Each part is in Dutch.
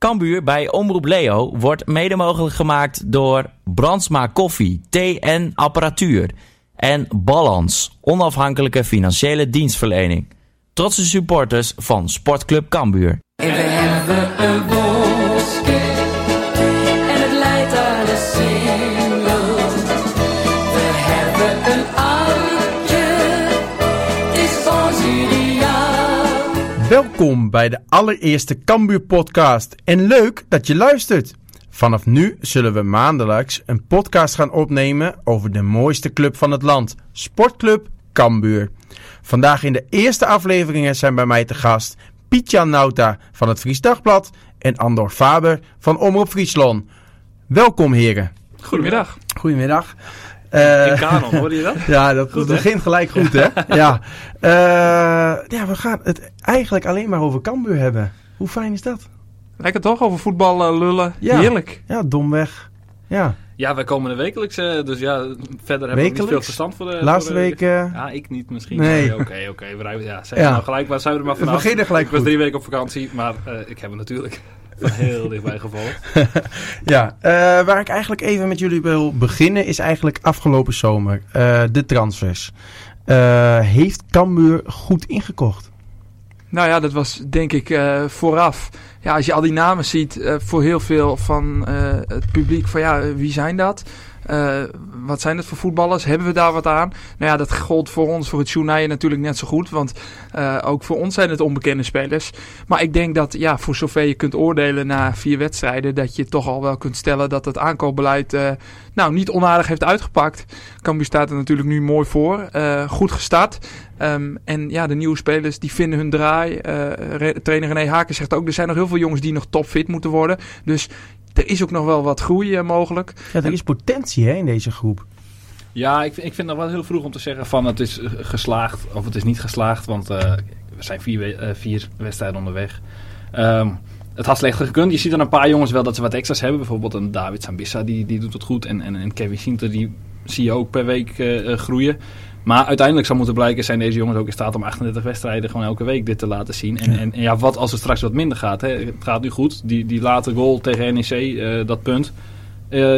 Kambuur bij Omroep Leo wordt mede mogelijk gemaakt door Brandsma Koffie, en apparatuur. En Balans, onafhankelijke financiële dienstverlening. Trotse supporters van Sportclub Kambuur. Welkom bij de allereerste Cambuur podcast en leuk dat je luistert. Vanaf nu zullen we maandelijks een podcast gaan opnemen over de mooiste club van het land, Sportclub Cambuur. Vandaag in de eerste afleveringen zijn bij mij te gast Pietjan Nauta van het Fries Dagblad en Andor Faber van Omroep Friesland. Welkom heren. Goedemiddag. Goedemiddag. Eh, In kanon, hoorde je dat? ja, dat Goed, begint gelijk goed, hè? ja. Eh, ja, we gaan het eigenlijk alleen maar over Cambuur hebben. Hoe fijn is dat? Lekker toch? Over voetbal eh, lullen. Ja. Heerlijk. Ja, domweg. Ja, Ja, wij komen er wekelijks, dus ja, verder hebben we niet veel verstand voor de... laatste voor de- week... Ja, ik niet misschien. Nee. Oké, oké, we rijden- ja, zijn Ja. we nou gelijk, waar zijn we er maar we vanaf? beginnen gelijk Ik was drie weken op vakantie, maar ik heb het natuurlijk van heel dichtbij gevolgd. Ja, eh, waar ik eigenlijk even met jullie wil beginnen is eigenlijk afgelopen zomer. eh, de transfers. Eh, heeft Cambuur goed ingekocht? Nou ja, dat was denk ik eh, vooraf. Ja, als je al die namen ziet eh, voor heel veel van eh, het publiek van ja, wie zijn dat? Eh, wat zijn dat voor voetballers? Hebben we daar wat aan? Nou ja, dat gold voor ons, voor het journaal natuurlijk net zo goed. Want eh, ook voor ons zijn het onbekende spelers. Maar ik denk dat ja, voor zover je kunt oordelen na vier wedstrijden... dat je toch al wel kunt stellen dat het aankoopbeleid eh, nou, niet onaardig heeft uitgepakt. Cambuur staat er natuurlijk nu mooi voor. Goed gestart. Ehm, en ja, de nieuwe spelers die vinden hun draai. Trainer René Haken zegt ook, er zijn nog heel veel jongens die nog topfit moeten worden. Dus er is ook nog wel wat groei eh, mogelijk. Ja, er is potentie hè, in deze groep. Ja, ik, vind- ik vind het wel heel vroeg om te zeggen van het is eh, geslaagd of het is niet geslaagd, want eh, we zijn vier, vier wedstrijden onderweg. Ehm, het had slechter gekund. Je ziet dan een paar jongens wel dat ze wat extra's hebben. Bijvoorbeeld een David Sambissa, die, die doet het goed. En, en, en Kevin Sinter, die zie je ook per week eh, eh, groeien. Maar uiteindelijk zal moeten blijken, zijn deze jongens ook in staat om 38 wedstrijden gewoon elke week dit te laten zien. En, Ja. en, en ja, wat als het straks wat minder gaat? Hè? Het gaat nu goed. Die, die late goal tegen NEC, eh, dat punt.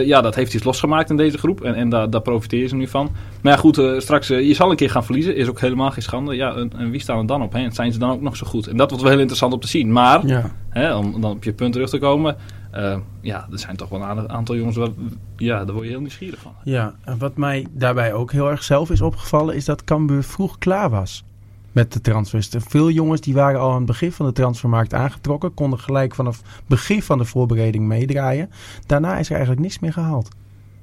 Ja, dat heeft iets losgemaakt in deze groep. En, en daar, daar profiteren ze nu van. Maar ja, goed, eh, straks, je zal een keer gaan verliezen. Is ook helemaal geen schande. Ja, en, en wie staan er dan op? Hè? En zijn ze dan ook nog zo goed? En dat wordt wel heel interessant om te zien. Maar, Ja. hè, om dan op je punt terug te komen. Eh, ja, er zijn toch wel een aantal jongens. Waar, ja, daar word je heel nieuwsgierig van. ja, en wat mij daarbij ook heel erg zelf is opgevallen... is dat Cambuur vroeg klaar was met de transfers. Er Veel jongens die waren al aan het begin van de transfermarkt aangetrokken... konden gelijk vanaf begin van de voorbereiding meedraaien. Daarna is er eigenlijk niks meer gehaald.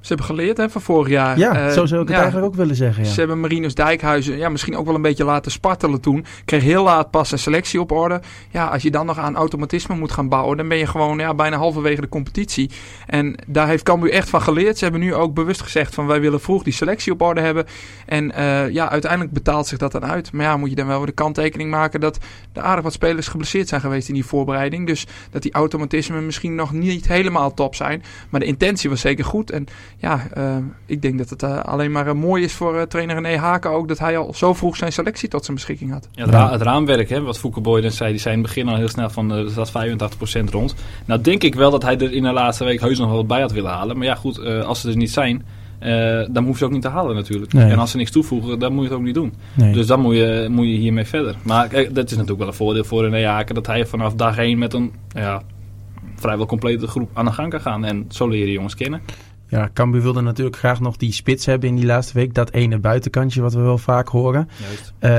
Ze hebben geleerd hè, van vorig jaar. Ja, Eh, zo zou ik het eigenlijk ook willen zeggen. Ja. Ze hebben Marinus Dijkhuizen ja, misschien ook wel een beetje laten spartelen toen. Kreeg heel laat pas een selectie op orde. Ja, als je dan nog aan automatisme moet gaan bouwen, dan ben je gewoon ja, bijna halverwege de competitie. En daar heeft Cambuur echt van geleerd. Ze hebben nu ook bewust gezegd van wij willen vroeg die selectie op orde hebben. En eh, ja, uiteindelijk betaalt zich dat dan uit. Maar ja, moet je dan wel weer de kanttekening maken dat er aardig wat spelers geblesseerd zijn geweest in die voorbereiding. Dus dat die automatismen misschien nog niet helemaal top zijn. Maar de intentie was zeker goed. En ja, eh, ik denk dat het eh, alleen maar eh, mooi is voor trainer René Haken ook dat hij al zo vroeg zijn selectie tot zijn beschikking had. Ja, het, ra- het raamwerk, hè, wat Fouke Boyden zei, die zei in het begin al heel snel van eh, er zat 85% rond. Nou denk ik wel dat hij er in de laatste week heus nog wel wat bij had willen halen. Maar ja goed, eh, als ze er niet zijn, eh, dan hoef je ook niet te halen natuurlijk. Nee. En als ze niks toevoegen, dan moet je het ook niet doen. Nee. Dus dan moet je, moet je hiermee verder. Maar kijk, dat is natuurlijk wel een voordeel voor René Haken, dat hij vanaf dag 1 met een ja, vrijwel complete groep aan de gang kan gaan. En zo leer je jongens kennen. Ja, Cambuur wilde natuurlijk graag nog die spits hebben in die laatste week. Dat ene buitenkantje wat we wel vaak horen. Juist. Eh,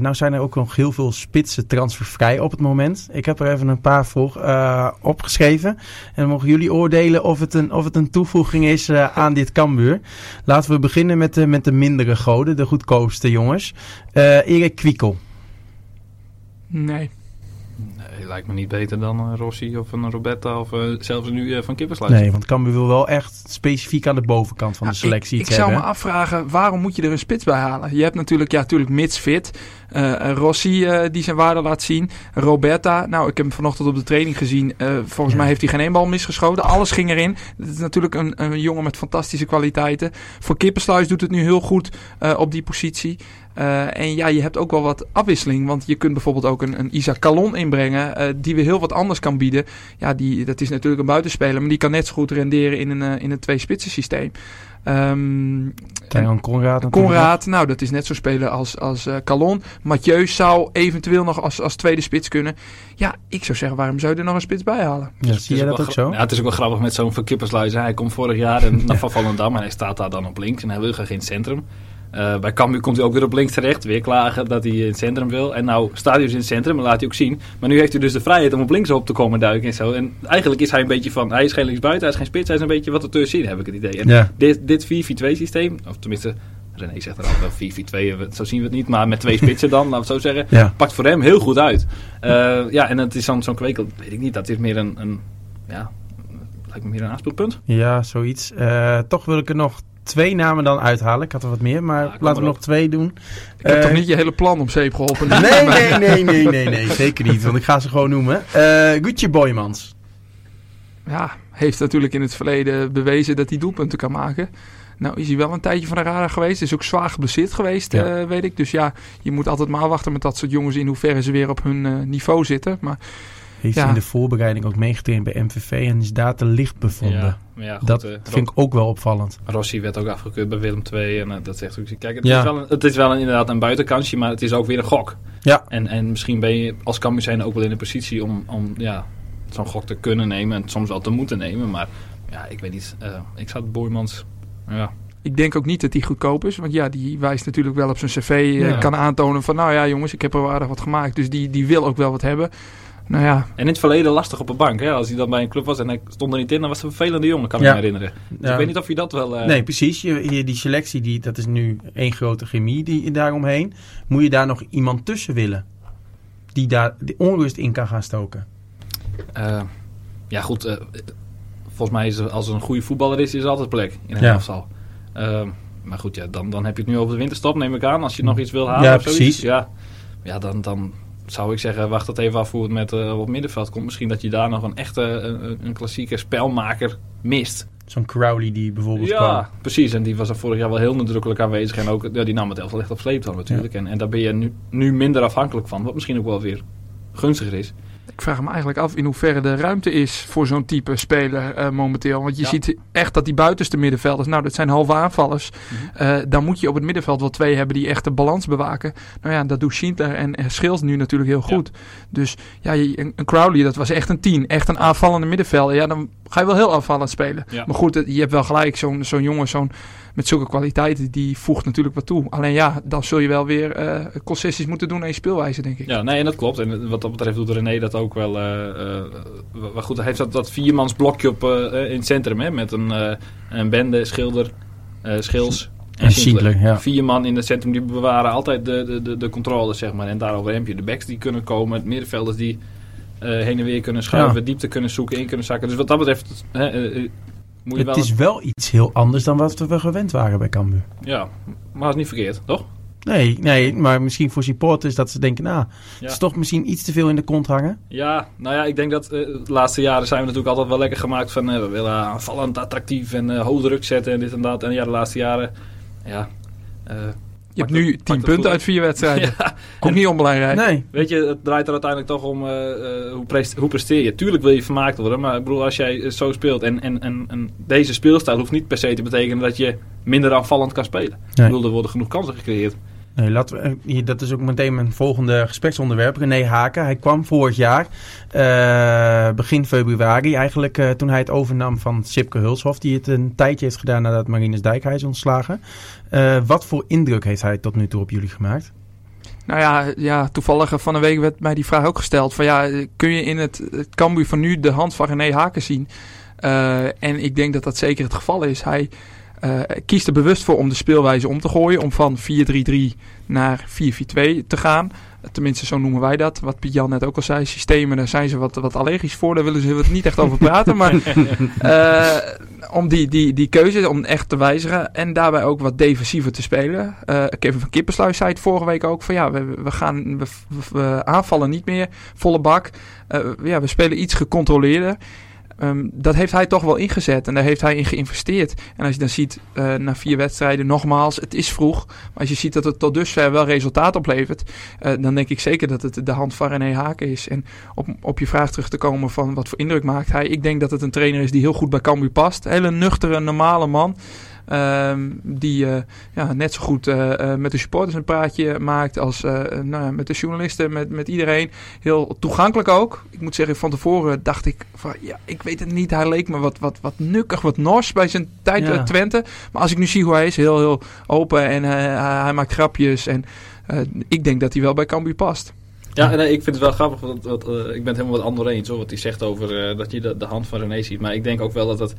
nou zijn er ook nog heel veel spitsen transfervrij op het moment. Ik heb er even een paar voor eh, opgeschreven. En dan mogen jullie oordelen of het een, of het een toevoeging is eh, aan dit Cambuur. Laten we beginnen met de, met de mindere goden, de goedkoopste jongens. Eh Erik Kwiekel. Nee. Nee, lijkt me niet beter dan een Rossi of een Roberta of eh, zelfs nu eh, van Kippersluis. Nee, want Cambuur wil wel echt specifiek aan de bovenkant van de Ja, selectie ik, ik iets zou me afvragen, waarom moet je er een spits bij halen? Je hebt natuurlijk, ja, natuurlijk mits fit. Eh, Rossi eh, die zijn waarde laat zien. Roberta, nou, ik heb hem vanochtend op de training gezien. Eh, volgens Ja. mij heeft hij geen één bal misgeschoten. Alles ging erin. Het is natuurlijk een, een jongen met fantastische kwaliteiten. Voor Kippersluis doet het nu heel goed eh, op die positie. Eh, en ja, je hebt ook wel wat afwisseling. Want je kunt bijvoorbeeld ook een, een Isaac Calon inbrengen. eh, die weer heel wat anders kan bieden. Ja, die, dat is natuurlijk een buitenspeler. Maar die kan net zo goed renderen in een, eh, in een twee-spitsen systeem. Ehm Tijran Conrad. Conrad, nou dat is net zo spelen als, als eh, Calon. Mathieu zou eventueel nog als, als tweede spits kunnen. Ja, ik zou zeggen, waarom zou je er nog een spits bij halen? Ja, zie is dat ook zo? Ja, het is ook wel grappig met zo'n Van Kippersluizen. Hij komt vorig jaar en, naar Van Volendam en hij staat daar dan op links. En hij wil graag in het centrum. Eh, bij Cambuur komt hij ook weer op links terecht. Weer klagen dat hij in het centrum wil. En nou staat hij dus in het centrum en laat hij ook zien. Maar nu heeft hij dus de vrijheid om op links op te komen duiken en zo. En eigenlijk is hij een beetje van... Hij is geen linksbuiten, hij is geen spits. Hij is een beetje wat ertussenin, heb ik het idee. En Ja. dit, dit 4-4-2 systeem, of tenminste... René zegt er al wel 4-4-2, zo zien we het niet. Maar met twee spitsen dan, laten we het zo zeggen Ja. pakt voor hem heel goed uit. Eh, ja, en het is zo'n zo'n kwekel, weet ik niet, dat is meer een, een ja, lijkt me meer een aanspeelpunt. Ja, zoiets. Eh, toch wil ik er nog twee namen dan uithalen. Ik had er wat meer, maar Ja, laten we nog twee doen. Ik heb Eh, toch niet je hele plan om zeep geholpen? Nee, nee, nee, nee, nee, nee, zeker niet. Want ik ga ze gewoon noemen. Eh Gucci Boymans. Ja, heeft natuurlijk in het verleden bewezen dat hij doelpunten kan maken. Nou is hij wel een tijdje van de radar geweest. Is ook zwaar geblesseerd geweest, Ja. eh, weet ik. Dus ja, je moet altijd maar wachten met dat soort jongens in hoeverre ze weer op hun eh, niveau zitten. Maar Heeft Ja. in de voorbereiding ook meegetraind bij MVV en is daar te licht bevonden. Ja, maar ja, goed, dat eh, vind ik ook wel opvallend. Rossi werd ook afgekeurd bij Willem II. En eh, dat zegt ook. Kijk, het, Ja. is wel een, het is wel een, inderdaad een buitenkansje, maar het is ook weer een gok. Ja. En, en misschien ben je als Cambuur zijn ook wel in de positie om, om ja, zo'n gok te kunnen nemen. En soms wel te moeten nemen. Maar ja, ik weet niet. eh, ik zou het Boymans. Ja, ik denk ook niet dat hij goedkoop is. Want ja, die wijst natuurlijk wel op zijn cv. eh, Ja. Kan aantonen van, nou ja jongens, ik heb er wel aardig wat gemaakt. Dus die, die wil ook wel wat hebben. Nou ja, En in het verleden lastig op een bank. Hè? Als hij dan bij een club was en hij stond er niet in, dan was het een vervelende jongen, kan Ja. ik me herinneren. Dus Ja. ik weet niet of je dat wel... eh, Nee, precies. Je, je- die selectie, die, dat is nu één grote chemie die, daaromheen. Moet je daar nog iemand tussen willen? Die daar de onrust in kan gaan stoken. eh, ja, goed. eh, volgens mij is er, als er een goede voetballer is, is er altijd plek in een Ja. elftal. Ehm, maar goed, ja, dan, dan heb je het nu over de winterstop, neem ik aan. Als je nog iets wil halen Ja, of zoiets. precies. Ja, ja dan, dan zou ik zeggen, wacht dat even af hoe het met eh, op middenveld komt. Misschien dat je daar nog een echte, een, een klassieke spelmaker mist. Zo'n Crowley die bijvoorbeeld Ja, kwam. precies. En die was er vorig jaar wel heel nadrukkelijk aanwezig. En ook, ja, die nam het elftal echt op sleeptouw natuurlijk. En, en daar ben je nu, nu minder afhankelijk van. Wat misschien ook wel weer gunstiger is. Ik vraag me eigenlijk af in hoeverre de ruimte is voor zo'n type speler eh, momenteel. Want je Ja. ziet echt dat die buitenste middenvelders, nou dat zijn halve aanvallers. Mhm. Eh, dan moet je op het middenveld wel twee hebben die echt de balans bewaken. Nou ja, dat doet Schindler en Schils nu natuurlijk heel goed. Dus ja, een, een Crowley, dat was echt een tien. Echt een aanvallende middenvelder. Ja, dan ga je wel heel aanvallend spelen. Ja. Maar goed, je hebt wel gelijk. Zo'n zo'n jongen zo'n, met zulke kwaliteiten, die voegt natuurlijk wat toe. Alleen ja, dan zul je wel weer eh, concessies moeten doen aan je speelwijze, denk ik. Ja, nee, en dat klopt. En wat dat betreft doet René dat ook wel. eh eh, wel goed, hij heeft dat, dat viermans blokje op, eh, eh, in het centrum. Hè, met een, eh, een bende, schilder, eh, schils en, Schindler. Ja. Vier man in het centrum die bewaren altijd de, de, de, de controle, zeg maar. En daarover heb je de backs die kunnen komen. Het middenvelders die eh, heen en weer kunnen schuiven. Ja. Diepte kunnen zoeken, in kunnen zakken. Dus wat dat betreft hè, eh, eh, moet je Het wel... is wel iets heel anders dan wat we gewend waren bij Cambuur. Ja, maar dat is niet verkeerd, toch? Nee, nee, maar misschien voor supporters dat ze denken, nou, het Ja. is toch misschien iets te veel in de kont hangen. Ja, nou ja, ik denk dat eh, de laatste jaren zijn we natuurlijk altijd wel lekker gemaakt van eh, we willen aanvallend, attractief en eh hoog druk zetten en dit en dat. En ja, de laatste jaren, ja. eh, Je hebt nu het- pakt 10 het punten uit vier wedstrijden. ja, Komt niet onbelangrijk. Nee, weet je, het draait er uiteindelijk toch om eh, eh, hoe, prest- hoe presteer je. Tuurlijk wil je vermaakt worden, maar ik bedoel, als jij eh, zo speelt en, en, en, en deze speelstijl hoeft niet per se te betekenen dat je minder aanvallend kan spelen. Ik Nee. bedoel, er worden genoeg kansen gecreëerd. Nee, laten we, hier, dat is ook meteen mijn volgende gespreksonderwerp. René Haken. Hij kwam vorig jaar, eh, begin februari eigenlijk, eh, toen hij het overnam van Sipke Hulshof. Die het een tijdje heeft gedaan nadat Marinus Dijkhuis is ontslagen. Eh, wat voor indruk heeft hij tot nu toe op jullie gemaakt? Nou ja, ja, toevallig eh, van een week werd mij die vraag ook gesteld. Van ja, eh, kun je in het, Cambuur van nu de hand van René Haken zien? Eh, en ik denk dat dat zeker het geval is. Hij kiest er bewust voor om de speelwijze om te gooien. Om van 4-3-3 naar 4-4-2 te gaan. Tenminste, zo noemen wij dat. Wat Piet Jan net ook al zei. Systemen, daar zijn ze wat, wat allergisch voor. Daar willen ze het niet echt over praten. Maar eh, om die, die, die keuze, om echt te wijzigen. En daarbij ook wat defensiever te spelen. Eh, Kevin van Kippersluis zei het vorige week ook. Van ja, we, we, gaan, we, we aanvallen niet meer. Volle bak. Eh, ja, we spelen iets gecontroleerder. Ehm, dat heeft hij toch wel ingezet en daar heeft hij in geïnvesteerd. En als je dan ziet, eh, na vier wedstrijden, nogmaals, het is vroeg. Maar als je ziet dat het tot dusver wel resultaat oplevert, eh, dan denk ik zeker dat het de hand van René Haken is. En op, op je vraag terug te komen van wat voor indruk maakt hij. Ik denk dat het een trainer is die heel goed bij Cambuur past. Hele nuchtere, normale man. Ehm, die eh, ja, net zo goed eh, eh, met de supporters een praatje maakt als nou, met de journalisten, met, met iedereen. Heel toegankelijk ook. Ik moet zeggen, van tevoren dacht ik van ja, ik weet het niet. Hij leek me wat, wat, wat nukkig, wat nors bij zijn tijd Ja. Twente. Maar als ik nu zie hoe hij is, heel, heel open en hij, maakt grapjes. En ik denk dat hij wel bij Cambuur past. Ja, nee, ik vind het wel grappig, want, want, ik ben het helemaal wat Andor eens, hoor, wat hij zegt over dat je de, de hand van René ziet. Maar ik denk ook wel dat het,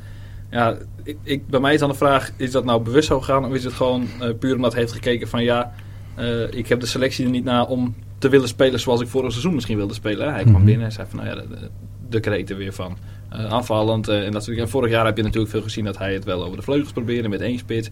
ja, ik, ik, bij mij is dan de vraag, is dat nou bewust zo gegaan of is het gewoon eh, puur omdat hij heeft gekeken van ja, eh, ik heb de selectie er niet na om te willen spelen zoals ik vorig seizoen misschien wilde spelen. Hij kwam Mhm. binnen en zei van nou ja, de, de, weer van eh, aanvallend en dat soort dingen. En vorig jaar heb je natuurlijk veel gezien dat hij het wel over de vleugels probeerde met één spits.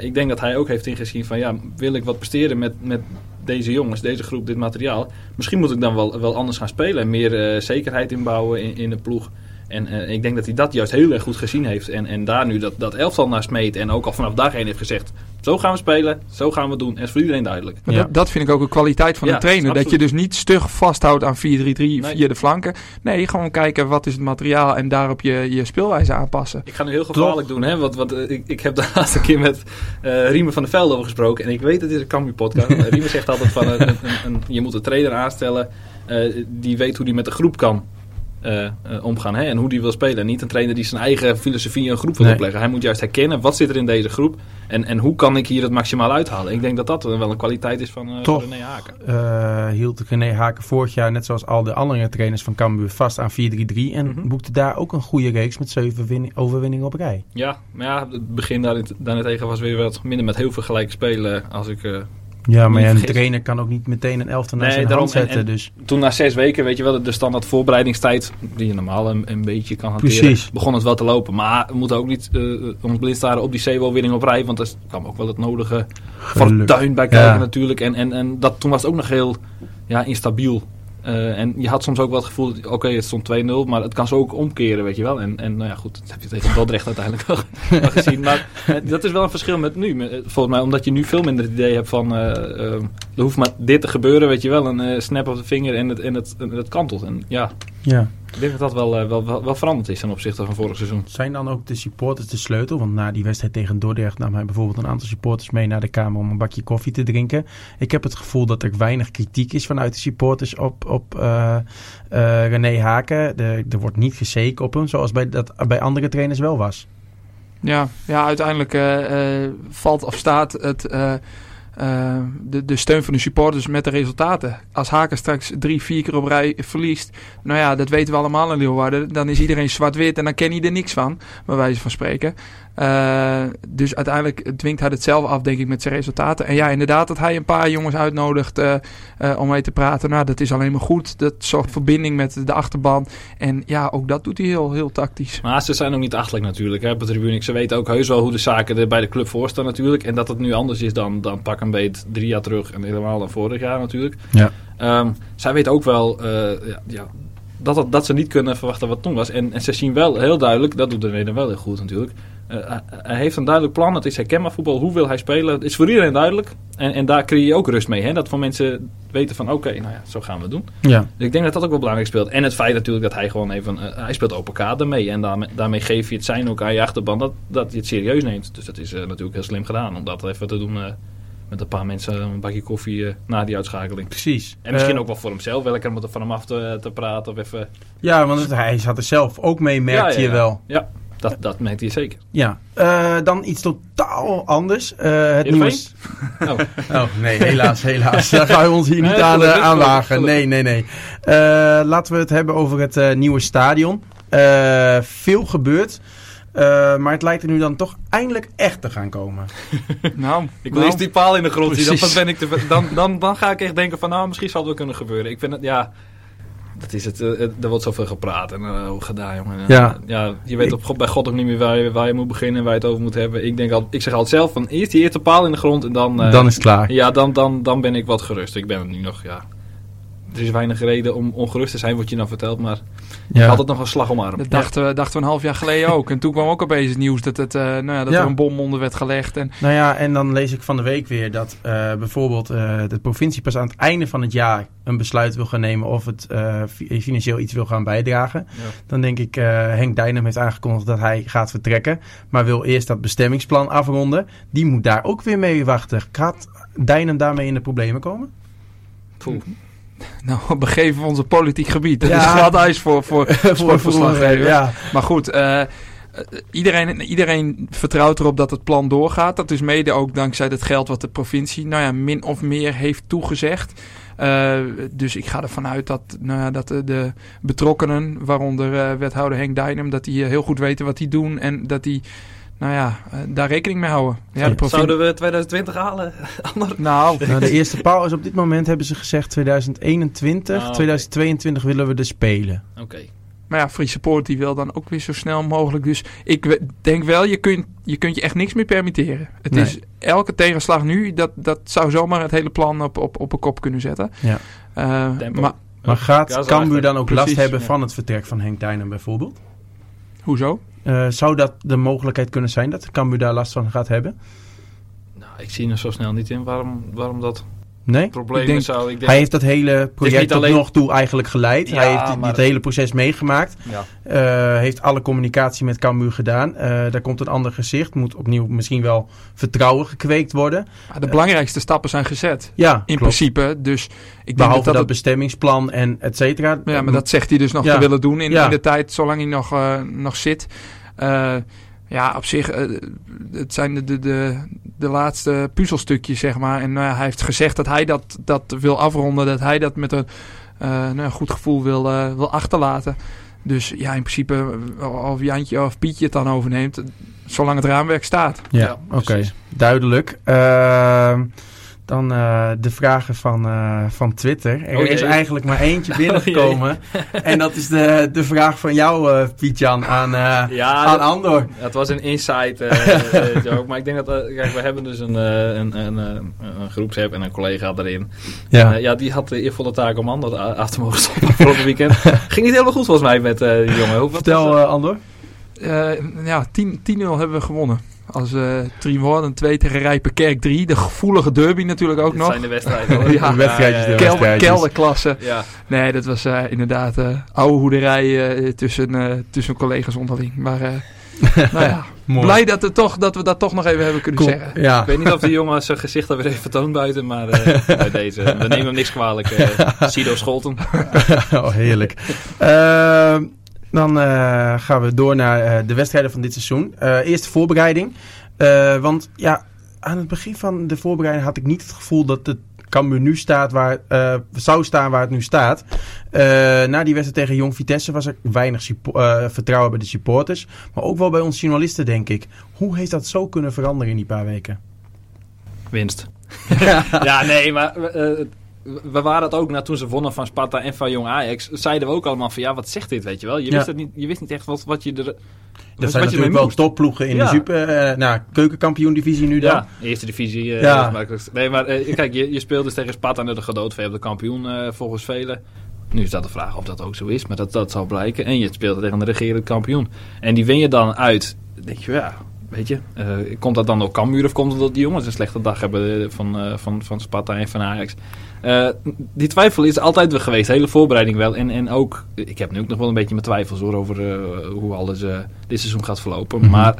Ik denk dat hij ook heeft ingezien van ja, wil ik wat presteren met, met deze jongens, deze groep, dit materiaal. Misschien moet ik dan wel, wel anders gaan spelen en meer zekerheid inbouwen in, in de ploeg. En eh, ik denk dat hij dat juist heel erg goed gezien heeft. En, en daar nu dat, dat elftal naar smeet. En ook al vanaf dag één heeft gezegd: zo gaan we spelen, zo gaan we doen. En is voor iedereen duidelijk. Maar Ja. dat, dat vind ik ook een kwaliteit van Ja, een trainer. Dat je dus niet stug vasthoudt aan 4-3-3 Nee. via de flanken. Nee, gewoon kijken wat is het materiaal en daarop je, je speelwijze aanpassen. Ik ga nu heel gevaarlijk doen, hè? Want, want eh, ik, ik heb de laatste keer met eh Riemen van der Velde over gesproken. En ik weet, het is een Cambuur podcast. Eh, Riemen zegt altijd van, een, een, een- je moet een trainer aanstellen eh, die weet hoe die met de groep kan omgaan. Hè? En hoe die wil spelen. En niet een trainer die zijn eigen filosofie in een groep wil Nee. opleggen. Hij moet juist herkennen, wat zit er in deze groep? En, en hoe kan ik hier het maximaal uithalen? Ik denk dat dat wel een kwaliteit is van, eh Toch. René Haken. Eh, hield René Haken vorig jaar, net zoals al de andere trainers van Cambuur, vast aan 4-3-3. En Mhm. boekte daar ook een goede reeks met zeven win- overwinningen op rij. Ja, maar ja, het begin daarentegen was weer wat minder met heel veel gelijke spelen. Als ik... Ja, maar ja, een trainer kan ook niet meteen een elftal naar Nee, zijn daarom. zetten. En- en- dus toen na zes weken, weet je wel, de standaard voorbereidingstijd, die je normaal een, een beetje kan hanteren, Precies. begon het wel te lopen. Maar we moeten ook niet eh, ons blind staren op die zeewelwinning op rij, want er kwam ook wel het nodige Geluk. fortuin bij kijken Ja. natuurlijk. En, en, en dat, toen was het ook nog heel ja, instabiel. Eh, en je had soms ook wel het gevoel, oké, het stond 2-0, maar het kan zo ook omkeren, weet je wel. En, en nou ja, goed, dat heb je tegen Dordrecht uiteindelijk wel, gezien. Maar dat is wel een verschil met nu. Eh, Volgens mij, omdat je nu veel minder het idee hebt van, eh, er hoeft maar dit te gebeuren, weet je wel. Een snap op de vinger en het, en het, en het kantelt. En ja, ja. Ik denk dat dat wel, eh, wel, wel, wel veranderd is ten opzichte van vorig seizoen. Zijn dan ook de supporters de sleutel? Want na die wedstrijd tegen Dordrecht nam hij bijvoorbeeld een aantal supporters mee naar de kamer om een bakje koffie te drinken. Ik heb het gevoel dat er weinig kritiek is vanuit de supporters op, op eh, eh, René Haken. De, er wordt niet gezeken op hem, zoals bij, dat bij andere trainers wel was. Ja, ja uiteindelijk valt of staat het, eh, de, de steun van de supporters met de resultaten. Als Haken straks drie, vier keer op rij verliest, nou ja, dat weten we allemaal in Leeuwarden. Dan is iedereen zwart-wit en dan ken hij er niks van, bij wijze van spreken. Eh, dus uiteindelijk dwingt hij het zelf af, denk ik, met zijn resultaten. En ja, inderdaad, dat hij een paar jongens uitnodigt eh, eh, om mee te praten. Nou, dat is alleen maar goed. Dat zorgt verbinding met de achterban. En ja, ook dat doet hij heel, heel tactisch. Maar ze zijn ook niet achterlijk natuurlijk hè, op de tribune. Ze weten ook heus wel hoe de zaken er bij de club voor staan natuurlijk. En dat het nu anders is dan, dan pak een beet drie jaar terug en helemaal dan vorig jaar natuurlijk. Ja. Ehm, zij weten ook wel eh, ja, ja, dat, het- dat ze niet kunnen verwachten wat toen was. En, en ze zien wel heel duidelijk, dat doet de reden wel heel goed natuurlijk. Eh, hij- hij heeft een duidelijk plan. Het is herkenbaar voetbal. Hoe wil hij spelen? Het is voor iedereen duidelijk. En, en daar creëer je ook rust mee. Hè? Dat voor mensen weten van oké, nou ja, zo gaan we het doen. Ja. Dus ik denk dat dat ook wel belangrijk speelt. En het feit natuurlijk dat hij gewoon even... eh, hij speelt open kaart mee. En daarmee, daarmee geef je het zijn ook aan je achterban dat, dat je het serieus neemt. Dus dat is eh, natuurlijk heel slim gedaan. Om dat even te doen eh, met een paar mensen een bakje koffie eh, na die uitschakeling. Precies. En misschien Eh, ook wel voor hemzelf. Wel lekker om er van hem af te, te praten. Of even... Ja, want het- hij zat er zelf ook mee, merkte Ja, ja, je ja. wel. Ja, dat, dat merkt hij zeker. Ja. Eh, dan iets totaal anders. Eh, het nieuwe... Oh. Oh, nee, helaas, helaas. Daar gaan we ons hier Nee, niet aan, eh, aan wagen. Nee, nee, nee. Eh, laten we het hebben over het eh, nieuwe stadion. Eh, veel gebeurt. Eh, maar het lijkt er nu dan toch eindelijk echt te gaan komen. Nou, Ik wil nou, eerst die paal in de grond zien. Dan, Precies. ben ik te, dan, dan, dan ga ik echt denken van nou, misschien zal het wel kunnen gebeuren. Ik vind het, ja... Dat is het, eh, het- er wordt zoveel gepraat en eh, hoe gedaan, jongen. Ja. ja, je weet op, bij God ook niet meer waar je, waar je moet beginnen en waar je het over moet hebben. Ik, denk al, ik zeg altijd zelf van eerst die eerste paal in de grond en dan... eh, dan is het klaar. Ja, dan, dan, dan ben ik wat gerust. Ik ben het nu nog, ja... er is weinig reden om ongerust te zijn, wordt je dan verteld. Maar Ja. altijd nog een slag om arm. Dat dachten, we, dachten we een half jaar geleden ook. En toen kwam ook opeens het nieuws dat, het, eh, nou ja, dat Ja. er een bom onder werd gelegd. En Nou ja, en dan lees ik van de week weer dat eh, bijvoorbeeld eh, de provincie pas aan het einde van het jaar een besluit wil gaan nemen of het eh, fi- financieel iets wil gaan bijdragen. Ja. Dan denk ik, eh, Henk Dijnem heeft aangekondigd dat hij gaat vertrekken, maar wil eerst dat bestemmingsplan afronden. Die moet daar ook weer mee wachten. Gaat Dijnem daarmee in de problemen komen? Poeh. nou, we begeven we ons op politiek gebied. Dat Ja. is glad ijs voor, voor. Ja. Maar goed, eh, eh, iedereen, iedereen vertrouwt erop dat het plan doorgaat. Dat is mede ook dankzij het geld wat de provincie nou ja, min of meer heeft toegezegd. Eh, dus ik ga ervan uit dat, nou ja, dat de, de betrokkenen, waaronder wethouder Henk Dijnem, dat die heel goed weten wat die doen en dat die nou ja, eh, daar rekening mee houden. Ja, de Zouden we 2020 halen? Nou, Nou, de eerste paal is op dit moment, hebben ze gezegd, 2021. Ah, oké. 2022 willen we de spelen. Oké. Maar ja, Free Support die wil dan ook weer zo snel mogelijk. Dus ik denk wel, je kunt, je kunt je echt niks meer permitteren. Het Nee. is elke tegenslag nu, dat, dat zou zomaar het hele plan op, op, op een kop kunnen zetten. Ja. Eh, maar Maar gaat Cambuur dan ook last hebben ja. van het vertrek van Henk Dijnem bijvoorbeeld? hoezo? Eh, zou dat de mogelijkheid kunnen zijn dat Cambuur daar last van gaat hebben? Nou, ik zie er zo snel niet in waarom, waarom dat Nee? probleem Ik denk- zou. Ik denk, Hij heeft dat hele project tot alleen- nog toe eigenlijk geleid. Ja, hij heeft maar- dit hele proces meegemaakt. ja. Eh, heeft alle communicatie met Cambuur gedaan. Eh, daar komt een ander gezicht. Moet opnieuw misschien wel vertrouwen gekweekt worden. De belangrijkste stappen zijn gezet. Ja, In klopt. principe. Dus ik denk Behalve dat dat, dat, het- bestemmingsplan en et cetera. ja, maar dat zegt hij dus nog Ja. te willen doen in, Ja. in de tijd, zolang hij nog, nog zit. Eh, ja, op zich, eh, het zijn de, de, de, de laatste puzzelstukjes, zeg maar. En nou hij heeft gezegd dat hij dat, dat wil afronden, dat hij dat met een eh, nou, goed gevoel wil, wil achterlaten. Dus ja, in principe, of Jantje of Pietje het dan overneemt, zolang het raamwerk staat. Ja, Ja, oké. Duidelijk. Ehm, dan eh, de vragen van, eh, van Twitter. Er Oh is eigenlijk maar eentje binnengekomen. en dat is de, de vraag van jou, eh Pietjan, aan, eh, Ja, aan dat- Andor. Het was een insight joke. Maar ik denk dat... kijk, we hebben dus een, eh, een, een, eh, een groepsapp en een collega erin. Ja. Eh, ja, die had de eervolle taak om ander a- af te mogen stoppen afgelopen weekend. Ging niet helemaal goed volgens mij met eh, die jongen. Hoe, Vertel, het? eh, Andor. Eh, ja, 10 10-0 hebben we gewonnen. Als eh Triemwoorden 2 tegen Rijpenkerk 3. De gevoelige derby natuurlijk ook Dit nog. zijn de wedstrijden hoor. Ja. De wedstrijdjes, de Kel- wedstrijdjes. kelderklasse. ja. Nee, dat was eh, inderdaad eh oude hoederij eh, tussen, eh, tussen collega's onderling. Maar eh, nou ja, blij dat, het toch, dat we dat toch nog even hebben kunnen Cool. zeggen. Ja. Ik weet niet of die jongen zijn gezicht alweer heeft vertoond buiten, maar eh, bij deze. We nemen hem niks kwalijk. eh Sido Scholten. oh, heerlijk. Dan eh, gaan we door naar eh, de wedstrijden van dit seizoen. Eh eerst de voorbereiding. Eh, want ja, aan het begin van de voorbereiding had ik niet het gevoel dat het Cambuur nu staat waar, eh, zou staan waar het nu staat. Eh, na die wedstrijd tegen Jong Vitesse was er weinig eh, vertrouwen bij de supporters. Maar ook wel bij ons journalisten, denk ik. Hoe heeft dat zo kunnen veranderen in die paar weken? Winst. ja, nee, maar eh, we waren het ook na toen ze wonnen van Sparta en van Jong Ajax. Zeiden we ook allemaal van ja, wat zegt dit, weet je wel? Je, Ja. wist, het niet, je wist niet echt wat, wat je er. Dat wat zijn natuurlijk wel topploegen in Ja. de super, eh nou, keukenkampioen-divisie nu dan. Ja, eerste divisie. Ja. makkelijkst. Nee, maar eh, kijk, je, je speelt dus tegen Sparta en de gedoodvee op de kampioen volgens velen. Nu is dat de vraag of dat ook zo is, maar dat, dat zal blijken. En je speelt tegen de regerend kampioen. En die win je dan uit. Dan denk je, ja, weet je, eh, komt dat dan door Cambuur of komt het dat die jongens een slechte dag hebben eh, van, eh, van, van Sparta en van Ajax? Die twijfel is altijd wel geweest, de hele voorbereiding wel. En, en ook, ik heb nu ook nog wel een beetje mijn twijfels hoor, over hoe alles dit seizoen gaat verlopen. Mhm. Maar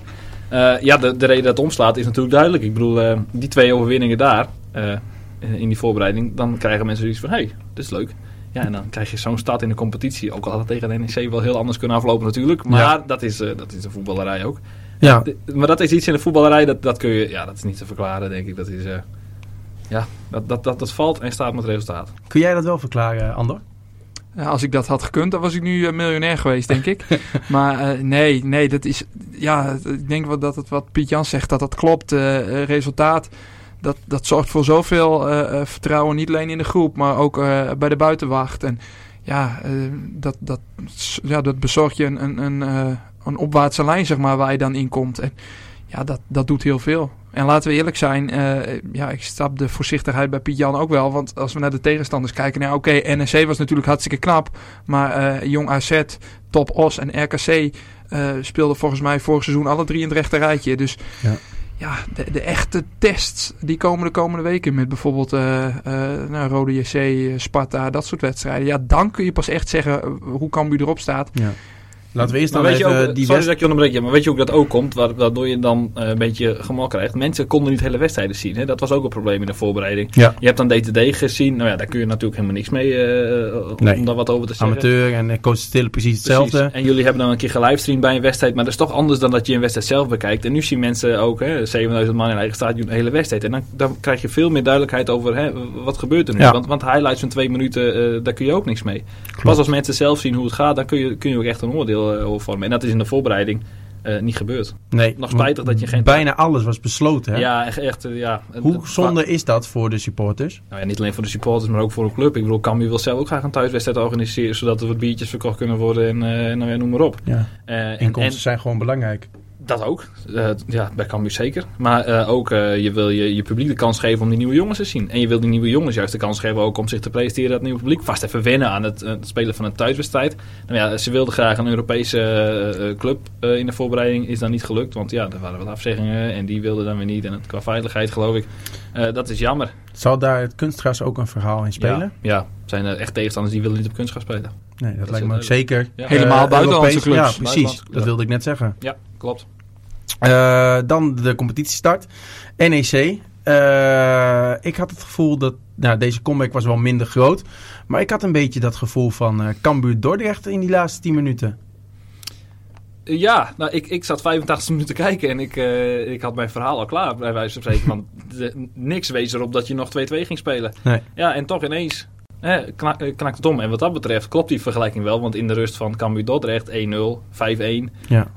ja, de, de reden dat het omslaat is natuurlijk duidelijk. Ik bedoel, die twee overwinningen daar, in die voorbereiding, dan krijgen mensen zoiets van, hé, hey, dit is leuk. Ja, en dan krijg je zo'n start in de competitie. Ook al had het tegen de NEC wel heel anders kunnen aflopen natuurlijk. Maar Ja. dat, is, eh, dat is de voetballerij ook. Ja, De- maar dat is iets in de voetballerij, dat, dat kun je, ja, dat is niet te verklaren, denk ik. Dat is, eh, ja, dat, dat, dat, dat valt en staat met resultaat. kun jij dat wel verklaren, Andor? Ja, als ik dat had gekund, dan was ik nu eh, miljonair geweest, denk ik. maar eh, nee, nee, dat is. Ja, ik denk wel dat het wat Piet Jans zegt, dat dat klopt. Eh, eh, resultaat, dat, dat zorgt voor zoveel vertrouwen, niet alleen in de groep, maar ook eh, bij de buitenwacht. En ja, eh, dat, dat, ja, dat bezorgt je een, een, een, eh, een opwaartse lijn, zeg maar, waar je dan in komt. En ja, dat, dat doet heel veel. En laten we eerlijk zijn, eh, ja, ik stap de voorzichtigheid bij Piet-Jan ook wel. Want als we naar de tegenstanders kijken, nou oké, NEC was natuurlijk hartstikke knap. Maar eh, Jong AZ, Top Os en RKC eh speelden volgens mij vorig seizoen alle drie in het rechte rijtje. Dus Ja. ja, de, de echte tests, die komen de komende weken met bijvoorbeeld nou, Rode JC, Sparta, dat soort wedstrijden. Ja, dan kun je pas echt zeggen hoe Cambuur erop staat. Ja. Laten we eerst dan weet je ook, die sorry dat ik je onderbreek, ja, maar weet je hoe dat ook komt? Wa- Waardoor je dan eh, een beetje gemak krijgt. Mensen konden niet hele wedstrijden zien. Hè? Dat was ook een probleem in de voorbereiding. Ja. Je hebt dan DTD gezien. Nou ja, daar kun je natuurlijk helemaal niks mee eh, Nee. om daar wat over te zeggen. Amateur en eh, coach Stille precies hetzelfde. En jullie hebben dan een keer gelivestreamd bij een wedstrijd. Maar dat is toch anders dan dat je een wedstrijd zelf bekijkt. En nu zien mensen ook hè, 7000 man in eigen stadion een hele wedstrijd. En dan, dan krijg je veel meer duidelijkheid over hè, wat gebeurt er nu. Ja. Want, want highlights van twee minuten, daar kun je ook niks mee. Pas als mensen zelf zien hoe het gaat, dan kun je, kun je ook echt een oordeel eh. En dat is in de voorbereiding eh, niet gebeurd. Nee, Nog spijtig dat je geen- Bijna alles was besloten. Hè? Ja, echt. echt eh, ja. Hoe zonde is dat voor de supporters? Nou ja, niet alleen voor de supporters, maar ook voor een club. Ik bedoel, Cambuur wil zelf ook graag een thuiswedstrijd organiseren, zodat er wat biertjes verkocht kunnen worden en ja, noem maar op. Ja. En, Inkomsten en zijn gewoon belangrijk. Dat ook. Eh, ja, bij Cambuur zeker. Maar eh, ook, eh, je wil je, je publiek de kans geven om die nieuwe jongens te zien. En je wil die nieuwe jongens juist de kans geven ook om zich te presenteren aan het nieuwe publiek. Vast even wennen aan het, het spelen van een thuiswedstrijd. Nou ja, ze wilden graag een Europese club eh, in de voorbereiding. Is dan niet gelukt, want ja, er waren wat afzeggingen en die wilden dan weer niet. En het, qua veiligheid geloof ik. Eh, dat is jammer. Zal daar het kunstgras ook een verhaal in spelen? Ja, ja, zijn er echt tegenstanders die willen niet op kunst gaan spelen. Nee, dat, Dat lijkt me ook zeker. Ja. Helemaal buitenlandse clubs. Ja, precies. Buitenlandse clubs. Dat wilde ik net zeggen. Ja, klopt. Eh, dan de competitiestart. NEC. Eh, ik had het gevoel dat... Nou, deze comeback was wel minder groot. Maar ik had een beetje dat gevoel van eh Cambuur Dordrecht in die laatste 10 minuten. Ja, nou, ik, ik zat 85 minuten te kijken en ik, ik had mijn verhaal al klaar, bij wijze van spreken. Want de- niks wees erop dat je nog 2-2 ging spelen. Nee. Ja, en toch ineens eh, knak, knakt het om. En wat dat betreft klopt die vergelijking wel, want in de rust van Cambuur Dordrecht 1-0, 5-1. Ja.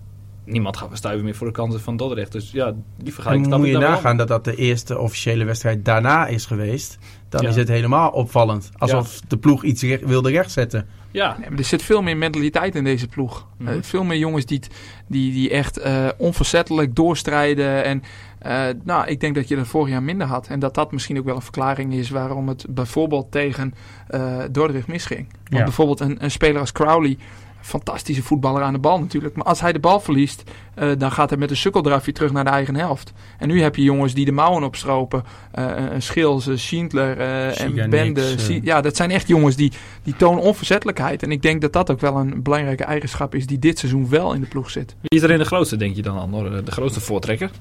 Niemand gaf een stuiver meer voor de kansen van Dordrecht. Dus ja, die vergelijking snap moet je dan nagaan dat dat de eerste officiële wedstrijd daarna is geweest. Dan Ja. is het helemaal opvallend. Alsof de ploeg iets recht- wilde rechtzetten. Ja, Nee, maar er zit veel meer mentaliteit in deze ploeg. Mhm. Eh, veel meer jongens die, die, die echt eh, onverzettelijk doorstrijden. En eh, nou, ik denk dat je dat vorig jaar minder had. En dat dat misschien ook wel een verklaring is waarom het bijvoorbeeld tegen eh Dordrecht misging. Want Ja. bijvoorbeeld een, een speler als Crowley, fantastische voetballer aan de bal natuurlijk. Maar als hij de bal verliest, eh, dan gaat hij met een sukkeldrafje terug naar de eigen helft. En nu heb je jongens die de mouwen opstropen. Een Schils, Schindler en Bende. ja, dat zijn echt jongens die, die tonen onverzettelijkheid. En ik denk dat dat ook wel een belangrijke eigenschap is die dit seizoen wel in de ploeg zit. wie is er in de grootste, denk je dan, Andor? De grootste voortrekker?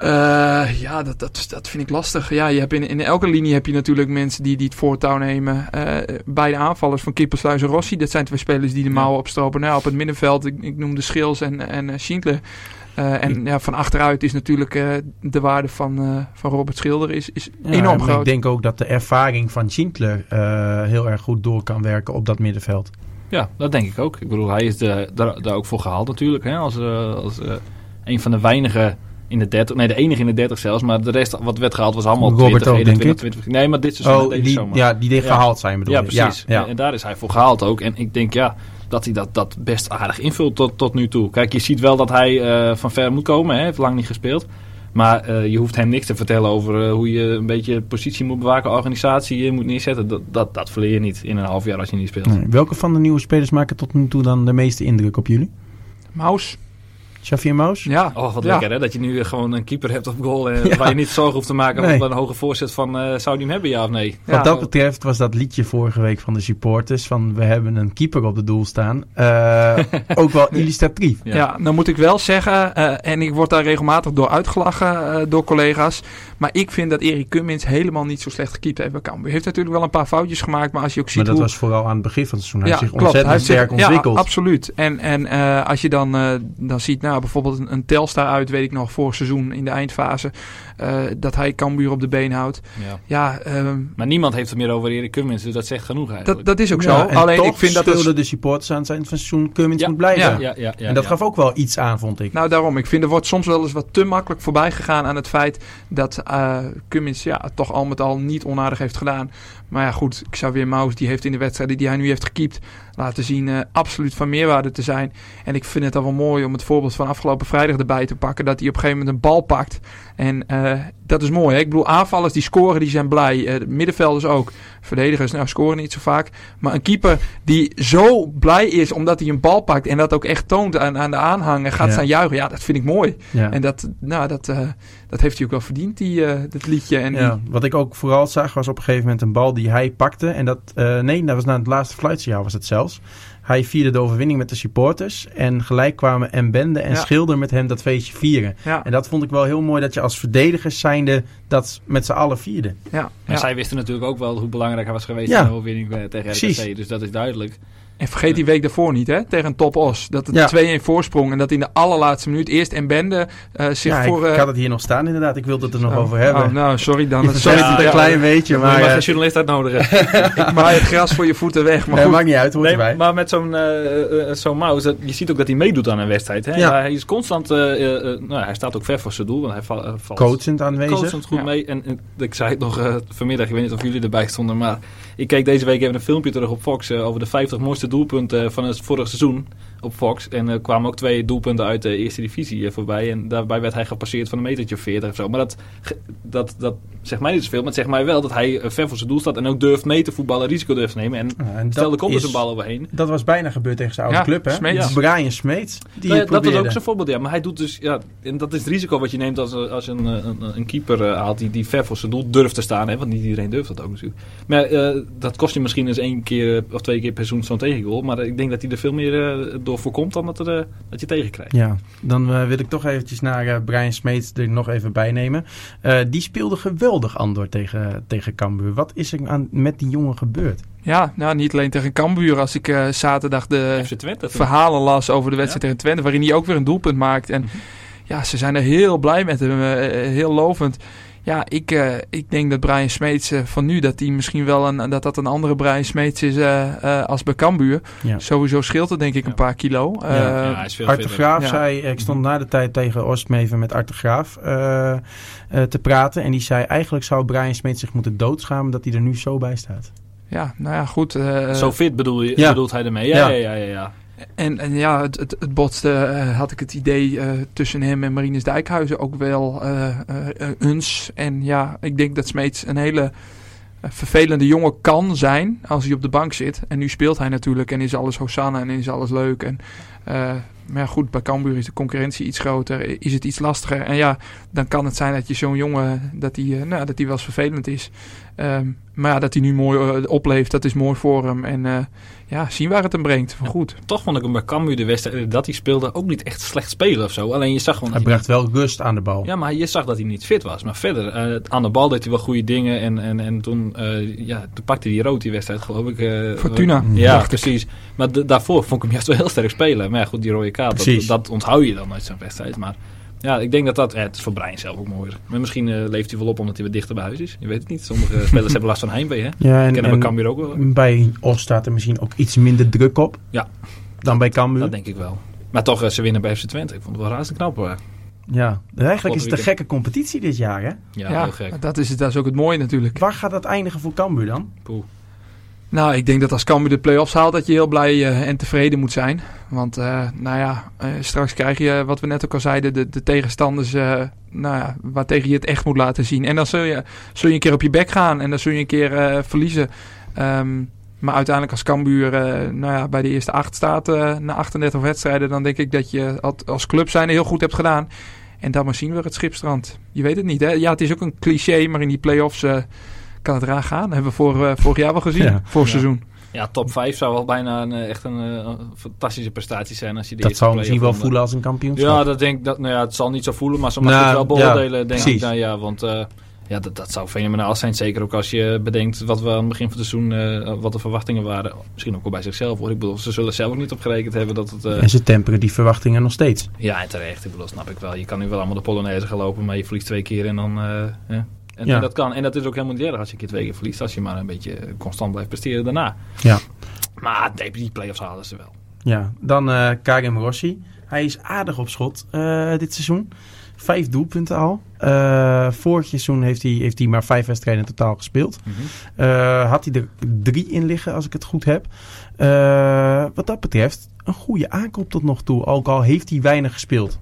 Eh, ja, dat, dat, dat vind ik lastig. Ja, je hebt in, in elke linie heb je natuurlijk mensen die, die het voortouw nemen. Eh, beide aanvallers van Kippersluis en Rossi, dat zijn twee spelers die de mouwen opstropen. Nou, op het middenveld, ik, ik noemde Schils en, en eh, Schindler. Eh, en ja, van achteruit is natuurlijk eh, de waarde van, eh, van Robert Schilder is, is Ja, enorm groot. Ik denk ook dat de ervaring van Schindler eh, heel erg goed door kan werken op dat middenveld. Ja, dat denk ik ook. Ik bedoel, hij is de, daar, daar ook voor gehaald natuurlijk. Hè? Als, eh, als een van de weinigen in de 30. Nee, de enige in de 30 zelfs. Maar de rest wat werd gehaald was allemaal Robert 20, ook, denk 21, 20. Nee, maar dit seizoen Oh, deze die, zomer. ja, die dit Ja. gehaald zijn bedoel Ja, precies. Ja, En, en daar is hij voor gehaald ook. En ik denk ja, dat hij dat, dat best aardig invult tot, tot nu toe. Kijk, je ziet wel dat hij eh, van ver moet komen. Hij heeft lang niet gespeeld. Maar eh, je hoeft hem niks te vertellen over eh, hoe je een beetje positie moet bewaken, organisatie moet neerzetten. Dat, dat, dat verleer je niet in een half jaar als je niet speelt. Nee, Welke van de nieuwe spelers maken tot nu toe dan de meeste indruk op jullie? Maus, Xavier Maus? ja. Oh, wat ja. lekker hè, dat je nu gewoon een keeper hebt op goal. En Ja. waar je niet zorgen hoeft te maken Nee. een hoge voorzet van eh, zou die hem hebben ja of nee. Ja, Wat dat betreft was dat liedje vorige week van de supporters van we hebben een keeper op de doel staan. eh, ook wel illustratief. Ja. Ja. dan moet ik wel zeggen, eh, en ik word daar regelmatig door uitgelachen eh, door collega's. Maar ik vind dat Erik Cummins helemaal niet zo slecht gekiept heeft bij Cambuur. Hij heeft natuurlijk wel een paar foutjes gemaakt, maar als je ook ziet Maar dat hoe... was vooral aan het begin van het seizoen. Hij heeft zich Hij ontzettend sterk ontwikkeld. Ja, absoluut. En, en eh, als je dan, eh, dan ziet, nou, bijvoorbeeld een, een Telstar uit, weet ik nog, vorig seizoen in de eindfase, eh, dat hij Cambuur op de been houdt. Ja. Ja, ehm, Maar niemand heeft het meer over Erik Cummins, dus dat zegt genoeg eigenlijk. dat, dat is ook Ja, zo. en Alleen toch ik vind dat... het- de supporters aan eind van seizoen Cummins Ja, moet blijven. ja, ja, ja, ja, en dat ja. gaf ook wel iets aan, vond ik. Nou, daarom. Ik vind er wordt soms wel eens wat te makkelijk voorbij gegaan aan het feit dat eh Cummins ja, het toch al met al niet onaardig heeft gedaan. Maar ja, goed, Xavier Maus die heeft in de wedstrijden die hij nu heeft gekiept, laten zien eh, absoluut van meerwaarde te zijn. En ik vind het dan wel mooi om het voorbeeld van afgelopen vrijdag erbij te pakken. Dat hij op een gegeven moment een bal pakt. En eh, dat is mooi. Hè? Ik bedoel, aanvallers die scoren, die zijn blij. Eh, middenvelders ook. Verdedigers, nou scoren niet zo vaak. Maar een keeper die zo blij is omdat hij een bal pakt. En dat ook echt toont aan, aan de aanhang. En gaat Ja. staan juichen. Ja, dat vind ik mooi. Ja. En dat, nou, dat, eh, dat heeft hij ook wel verdiend, die, dat liedje. En die- Ja, wat ik ook vooral zag was op een gegeven moment een bal die hij pakte. En dat, nee, dat was na het laatste fluitsignaal was het zelfs. Hij vierde de overwinning met de supporters. En gelijk kwamen en Bende en Ja. Schilder met hem dat feestje vieren. ja, En dat vond ik wel heel mooi dat je als verdedigers zijnde dat met z'n allen vierde. ja, En zij wisten natuurlijk ook wel hoe belangrijk hij was geweest Ja. in de overwinning eh, tegen. RKC. Dus dat is duidelijk. En vergeet die week daarvoor niet, hè? Tegen Top Os. Dat het Ja. 2-1 voorsprong. En dat in de allerlaatste minuut eerst en Bende eh, zich ja, voor... ik, eh, ik had het hier nog staan inderdaad. Ik wilde het er nog oh, over hebben. Oh, nou, sorry dan. Sorry, ja, een klein beetje, Maar je maar mag eh, geen journalist uitnodigen. ik maai het gras voor je voeten weg. Maar eh, goed. maakt niet uit, hoort Nee, erbij. maar met zo'n eh, eh, zo'n Maus, dat- je ziet ook dat hij meedoet aan een wedstrijd. Hè? Ja. Hij is constant, eh, eh, eh, nou, hij staat ook ver voor zijn doel. Want hij val- eh, valt Coachend aanwezig. constant goed Ja. mee. En, en ik zei het nog eh, vanmiddag, ik weet niet of jullie erbij stonden, maar ik keek deze week even een filmpje terug op Fox eh, over de 50 mooiste doelpunten eh, van het vorige seizoen op Fox. En er kwamen ook twee doelpunten uit de eerste divisie eh, voorbij. En daarbij werd hij gepasseerd van een metertje of 40 of zo. Maar dat, dat, dat zegt mij niet zoveel, maar het zegt mij wel dat hij eh, ver voor zijn doel staat en ook durft mee te voetballen, risico durft te nemen. En Ja, en stel, er dat komt dus een bal overheen. Dat was bijna gebeurd tegen zijn oude Ja, club, hè? Smeets. Brian Smeets. Die Nou ja, dat was ook zijn voorbeeld, ja. Maar hij doet dus, ja, en dat is het risico wat je neemt als, eh, als je een, eh, een, een keeper eh, haalt die, die ver voor zijn doel durft te staan. Hè, want niet iedereen durft dat ook natuurlijk. Maar eh, dat kost je misschien eens één keer eh, of twee keer per seizoen zo'n tegengoal. Maar ik denk dat hij er veel meer eh, door voorkomt dan dat, er, eh, dat je tegenkrijgt. Ja, dan wil ik toch eventjes naar Brian Smeets er nog even bij nemen. Eh, die speelde geweldig Andor tegen, tegen Cambuur. Wat is er aan, met die jongen gebeurd? Ja, nou, niet alleen tegen Cambuur. Als ik eh, zaterdag de Twente. verhalen las over de wedstrijd tegen Twente... waarin hij ook weer een doelpunt maakt. En ja, ze zijn er heel blij met hem. heel lovend. Ja, ik, eh, ik denk dat Brian Smeets eh, van nu... dat hij misschien wel een, dat dat een andere Brian Smeets is eh, eh, als bij Cambuur. Ja. Sowieso scheelt het denk ik Ja. een paar kilo. Eh, ja, hij is veel Arthur fitter. Graaf Ja. zei, ik stond na de tijd tegen Oostmeven met Arthur Graaf eh, eh, te praten. En die zei, eigenlijk zou Brian Smeets zich moeten doodschamen dat hij er nu zo bij staat. ja, nou ja, goed. eh, Zo fit bedoel je, Ja. bedoelt hij ermee. Ja, Ja. ja, ja, ja. ja. En, en ja, het, het, het botste, eh, had ik het idee, eh, tussen hem en Marinus Dijkhuizen ook wel eh eens. En ja, ik denk dat Smeets een hele vervelende jongen kan zijn als hij op de bank zit. En nu speelt hij natuurlijk en is alles Hosanna en is alles leuk. En, maar goed, bij Cambuur is de concurrentie iets groter, is het iets lastiger. En ja, dan kan het zijn dat je zo'n jongen, dat hij, nou, dat wel eens vervelend is. Ehm, maar ja, dat hij nu mooi eh, opleeft, dat is mooi voor hem. En eh, ja, zien waar het hem brengt. Van Ja. goed. Toch vond ik hem bij Cambuur de wedstrijd dat hij speelde ook niet echt slecht spelen of zo. Alleen je zag gewoon... Hij bracht wel rust aan de bal. Ja, maar je zag dat hij niet fit was. Maar verder, eh, aan de bal deed hij wel goede dingen. En, en, en toen, eh, ja, toen pakte hij rood die wedstrijd, geloof ik. eh, Fortuna. Ja, ik. precies. Maar daarvoor vond ik hem juist wel heel sterk spelen. Maar ja, goed, die rode kaart, dat, dat onthoud je dan uit zo'n wedstrijd. Maar ja, ik denk dat dat... Het is voor Brian zelf ook mooier. Maar misschien eh, leeft hij wel op omdat hij wat dichter bij huis is. Je weet het niet. Sommige spelers hebben last van heimwee, hè? Ja, en, Kennen we en Cambuur ook wel. bij Os staat er misschien ook iets minder druk op Ja. dan bij Cambuur. Dat denk ik wel. Maar toch, eh, ze winnen bij FC Twente. Ik vond het wel razend knap hoor. Ja, eigenlijk is het een gekke competitie dit jaar, hè? Ja, Ja, heel gek. Dat, is, het- dat is ook het mooie natuurlijk. Waar gaat dat eindigen voor Cambuur dan? Poeh. Nou, ik denk dat als Cambuur de play-offs haalt, dat je heel blij eh, en tevreden moet zijn. Want, eh, nou ja, eh, straks krijg je, wat we net ook al zeiden, de, de tegenstanders nou ja, waartegen je het echt moet laten zien. En dan zul je, zul je een keer op je bek gaan en dan zul je een keer verliezen. Um, maar uiteindelijk als Cambuur nou ja, bij de eerste acht staat na 38 wedstrijden, dan denk ik dat je als club zijn heel goed hebt gedaan. En dan maar zien we het schipstrand. Je weet het niet, hè? Ja, het is ook een cliché, maar in die play-offs kan het raar gaan. Dat hebben we voor, uh, vorig jaar wel gezien, ja. voor ja. seizoen. Ja, top 5 zou wel bijna een, echt een, een, fantastische prestatie zijn als je die Dat zou misschien wel voelen als een kampioenschap. Ja, dat denk dat, nou ja, het zal niet zo voelen, maar zo mag nou, het wel beoordelen, ja, denk precies. ik. Nou ja, want uh, ja, dat, dat zou fenomenaal zijn. Zeker ook als je bedenkt wat we aan het begin van het seizoen, uh, wat de verwachtingen waren. Misschien ook wel bij zichzelf hoor. Ik bedoel, ze zullen zelf ook niet op gerekend hebben dat het... Uh, en ze temperen die verwachtingen nog steeds. Ja, en terecht. Ik bedoel, snap ik wel. Je kan nu wel allemaal de Polonaise gaan lopen, maar je verliest twee keer en dan... uh, ja. En, ja. en, dat kan. En dat is ook helemaal niet erg als je een keer twee keer verliest. Als je maar een beetje constant blijft presteren daarna. Ja. Maar die play-offs halen ze wel. Ja, dan uh, Karim Rossi. Hij is aardig op schot uh, dit seizoen. Vijf doelpunten al. Uh, vorig seizoen heeft hij, heeft hij maar vijf wedstrijden in totaal gespeeld. Mm -hmm. uh, had hij er drie in liggen, als ik het goed heb. eh, wat dat betreft een goede aankoop tot nog toe. Ook al heeft hij weinig gespeeld.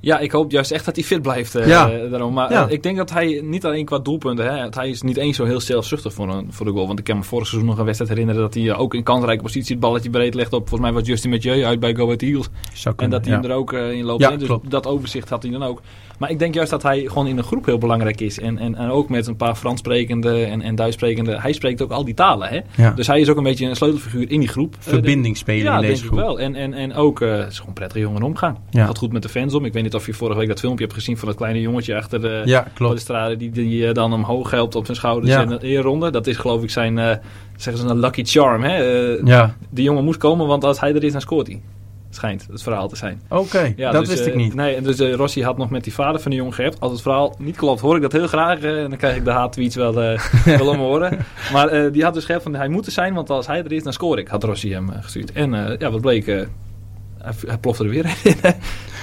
Ja, ik hoop juist echt dat hij fit blijft. eh, Ja. daarom. Maar Ja. eh, ik denk dat hij niet alleen qua doelpunten, hè, hij is niet eens zo heel zelfzuchtig voor, een, voor de goal. Want ik kan me vorig seizoen nog een wedstrijd herinneren dat hij eh, ook in kansrijke positie het balletje breed legt op. Volgens mij was Justin Mathieu uit bij Go Ahead Eagles. En dat hij ja. hem er ook in loopt. Dus klopt. dat overzicht had hij dan ook. Maar ik denk juist dat hij gewoon in een groep heel belangrijk is. En, en, en ook met een paar Frans sprekende en, en Duits sprekende. Hij spreekt ook al die talen. Hè? Ja. Dus hij is ook een beetje een sleutelfiguur in die groep. Eh, Verbindingsspeler ja, in denk deze ik groep. wel. En, en, en ook, eh, is gewoon een prettige jongen omgaan. Ja. Gaat goed met de fans om. Ik weet niet of je vorige week dat filmpje hebt gezien van dat kleine jongetje achter de Ja, balustrade. Die, die eh, dan omhoog helpt op zijn schouders Ja. en een eerronde. Dat is geloof ik zijn, eh, zeggen ze een lucky charm. Hè? Eh, Ja, Die jongen moet komen, want als hij er is, dan scoort hij. Schijnt het verhaal te zijn. oké. Ja, dat dus, wist eh, ik niet. Nee, en dus eh, Rossi had nog met die vader van de jongen gehept. Als het verhaal niet klopt, hoor ik dat heel graag. eh, en dan krijg ik de haattweets wel, eh wel om horen. Maar eh, die had dus gehept van hij moet er zijn, want als hij er is, dan scoor ik. Had Rossi hem eh, gestuurd. En eh, ja, wat bleek... eh, hij, hij plofte er weer in.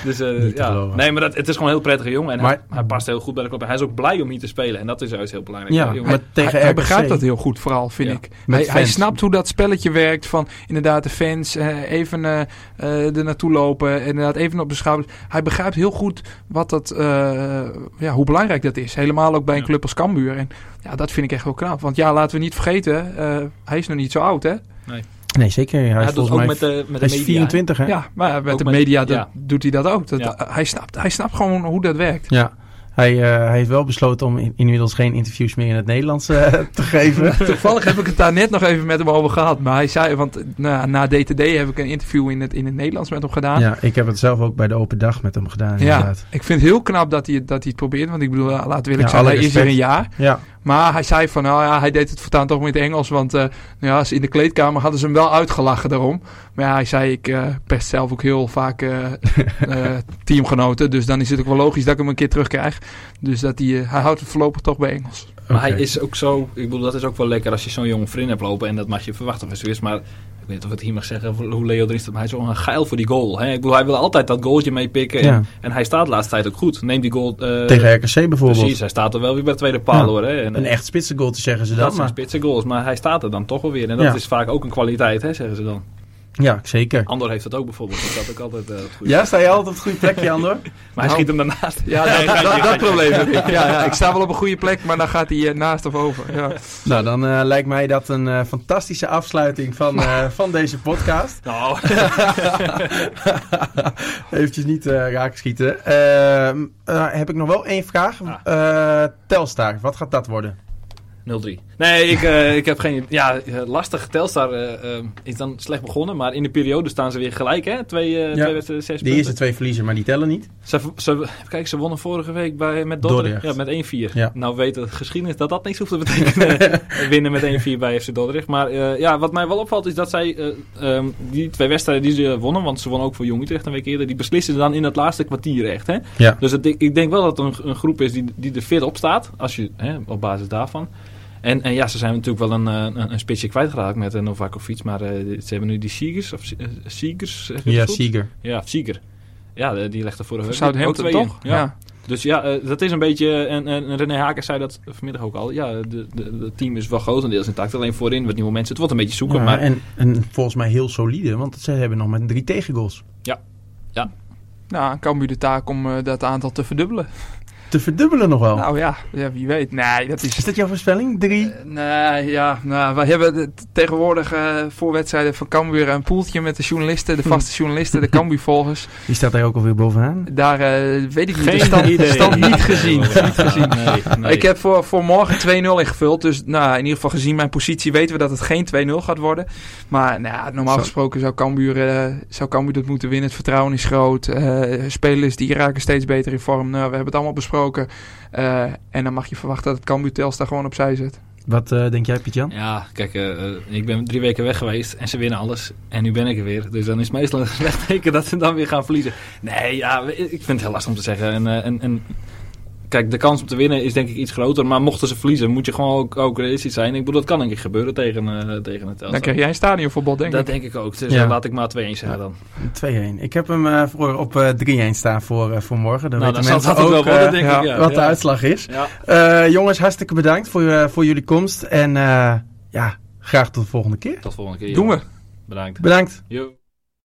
Dus eh, ja, nee, maar dat, het is gewoon een heel prettige jongen. En Maar- hij, hij past heel goed bij de club. En hij is ook blij om hier te spelen. En dat is juist heel belangrijk. Ja, maar tegen hij, hij begrijpt dat heel goed, vooral, vind Ja, ik. Hij, hij snapt hoe dat spelletje werkt. Van inderdaad de fans eh, even eh eh, er naartoe lopen. Inderdaad even op de schouders. Hij begrijpt heel goed wat dat, eh, ja, hoe belangrijk dat is. Helemaal ook bij een Ja. club als Cambuur. En ja, dat vind ik echt wel knap. Want ja, laten we niet vergeten. eh, hij is nog niet zo oud, hè? Nee, zeker. Hij, hij is doet ook volgens mij met de, met hij de is media. 24, hè? Ja, maar met Ook de media ja. doet hij dat ook. Dat, Ja. hij, snapt, hij snapt gewoon hoe dat werkt. Ja. Hij, eh, hij heeft wel besloten om in- inmiddels geen interviews meer in het Nederlands eh, te geven. Toevallig heb ik het daar net nog even met hem over gehad. Maar hij zei, want na, na DTD heb ik een interview in het, in het Nederlands met hem gedaan. ja, ik heb het zelf ook bij de open dag met hem gedaan, Ja, inderdaad. ik vind het heel knap dat hij, het- dat hij het probeert. Want ik bedoel, laten we eerlijk Ja, zijn, hij is respect. een jaar. Ja, Maar hij zei van, nou ja, hij deed het voortaan toch met Engels. Want eh, nou ja, in de kleedkamer hadden ze hem wel uitgelachen daarom. Maar ja, hij zei, ik eh pest zelf ook heel vaak eh, eh, teamgenoten. Dus dan is het ook wel logisch dat ik hem een keer terugkrijg. Dus dat hij, hij houdt het voorlopig toch bij Engels. Maar hij is ook zo, ik bedoel, dat is ook wel lekker als je zo'n jonge vriend hebt lopen. En dat mag je verwachten van Swiss. Maar ik weet niet of ik het hier mag zeggen hoe Leo erin staat. Maar hij is zo'n geil voor die goal. Hè? Ik bedoel, hij wil altijd dat goaltje meepikken. Ja. En, en hij staat de laatste tijd ook goed. Neem die goal. eh, tegen RKC bijvoorbeeld. Precies, hij staat er wel weer bij de tweede paal Ja. hoor. Hè? En, Een echt spitsengoal te zeggen ze dat zijn Maar, spitse goals. Maar hij staat er dan toch wel weer. En dat Ja. is vaak ook een kwaliteit, hè, zeggen ze dan. Ja, zeker. Andor heeft dat ook bijvoorbeeld. Dat staat ook altijd eh, goed. Ja, sta je altijd op het goede plekje, Andor? Maar hij Nou, schiet hem daarnaast. Ja, dat, dat, dat probleem heb ik. Ja, ja, ik sta wel op een goede plek, maar dan gaat hij eh, naast of over. Ja. Nou, dan eh, lijkt mij dat een fantastische afsluiting van, eh, van deze podcast. Nou, Eventjes niet eh raak schieten. Ehm, eh, heb ik nog wel één vraag. Telstar, wat gaat dat worden? 0-3. Nee, ik, eh, ik heb geen... Ja, eh, lastig. Telstar eh, is dan slecht begonnen. Maar in de periode staan ze weer gelijk, hè? Twee, eh twee wedstrijden, zes De punten. eerste twee verliezen, maar die tellen niet. Ze, ze, kijk, ze wonnen vorige week bij, met Dordrecht. Dordrecht. Ja, met 1-4. Ja. Nou weet de geschiedenis dat dat niks hoeft te betekenen. Winnen met 1-4 bij FC Dordrecht. Maar ja, wat mij wel opvalt is dat zij eh, ehm, die twee wedstrijden die ze wonnen, want ze wonnen ook voor Jong Utrecht een week eerder, die beslissen ze dan in het laatste kwartier echt. Hè? Ja. Dus het, ik denk wel dat het een, een groep is die, die er fit op staat, als je, hè, op basis daarvan. En, en ja, ze zijn natuurlijk wel een, eh, een, een spitsje kwijtgeraakt met uh, Novakovic, maar eh, ze hebben nu die Siegers, of uh, Siegers, het Ja? Sieger. Ja, Sieger. Ja, die legde vorige week Southampton ook twee in. toch? Ja. Dus ja, eh, dat is een beetje. En, en René Haken zei dat vanmiddag ook al. Ja, de, de, het team is wel grotendeels intact. Alleen voorin wat nieuwe mensen. Het wordt een beetje zoeken. Ja, maar en, en volgens mij heel solide, want ze hebben nog met drie tegengoals. Nou, aan Cambuur de taak om eh, dat aantal te verdubbelen. Te verdubbelen nog wel. Nou ja, ja, wie weet. Nee, dat is... is dat jouw voorspelling? Drie? Eh, nee, ja, nou, wij hebben de- tegenwoordig eh, voor wedstrijden van Cambuur een poeltje met de journalisten, de vaste journalisten, de Cambuur-volgers. Die staat daar ook alweer bovenaan. Daar eh, weet ik niet, de geen stand, idee. stand niet gezien. niet gezien. Nee, nee. Ik heb voor, voor morgen 2-0 ingevuld. Dus nou, in ieder geval gezien mijn positie weten we dat het geen 2-0 gaat worden. Maar nou, ja, normaal Zo. gesproken zou Cambuur, zou Cambuur dat moeten winnen. Het vertrouwen is groot. Eh, spelers die raken steeds beter in vorm. Nou, we hebben het allemaal besproken. Eh, en dan mag je verwachten dat het Cambuur Telstar gewoon opzij zet. Wat eh, denk jij, Piet-Jan? Ja, kijk, eh, ik ben drie weken weg geweest en ze winnen alles. En nu ben ik er weer. Dus dan is het meestal een slecht teken dat ze dan weer gaan verliezen. Nee, ja, ik vind het heel lastig om te zeggen. En, en, en kijk, de kans om te winnen is denk ik iets groter. Maar mochten ze verliezen, moet je gewoon ook, ook realistisch zijn. Ik bedoel, dat kan denk ik gebeuren tegen, eh, tegen het Dan Telstar. krijg jij een stadionverbod, denk Dat ik. denk ik ook. Dus Ja. eh, laat ik maar 2-1 zeggen dan. 2-1. Ik heb hem eh, voor, op eh 3-1 staan voor, eh, voor morgen. Dan nou, weten dan mensen dat ook wel worden, denk ja, ik. Ja. wat de uitslag is. Ja. Eh, jongens, hartstikke bedankt voor, voor jullie komst. En eh, ja, graag tot de volgende keer. Tot volgende keer. Doen we. Bedankt. Bedankt. Yo.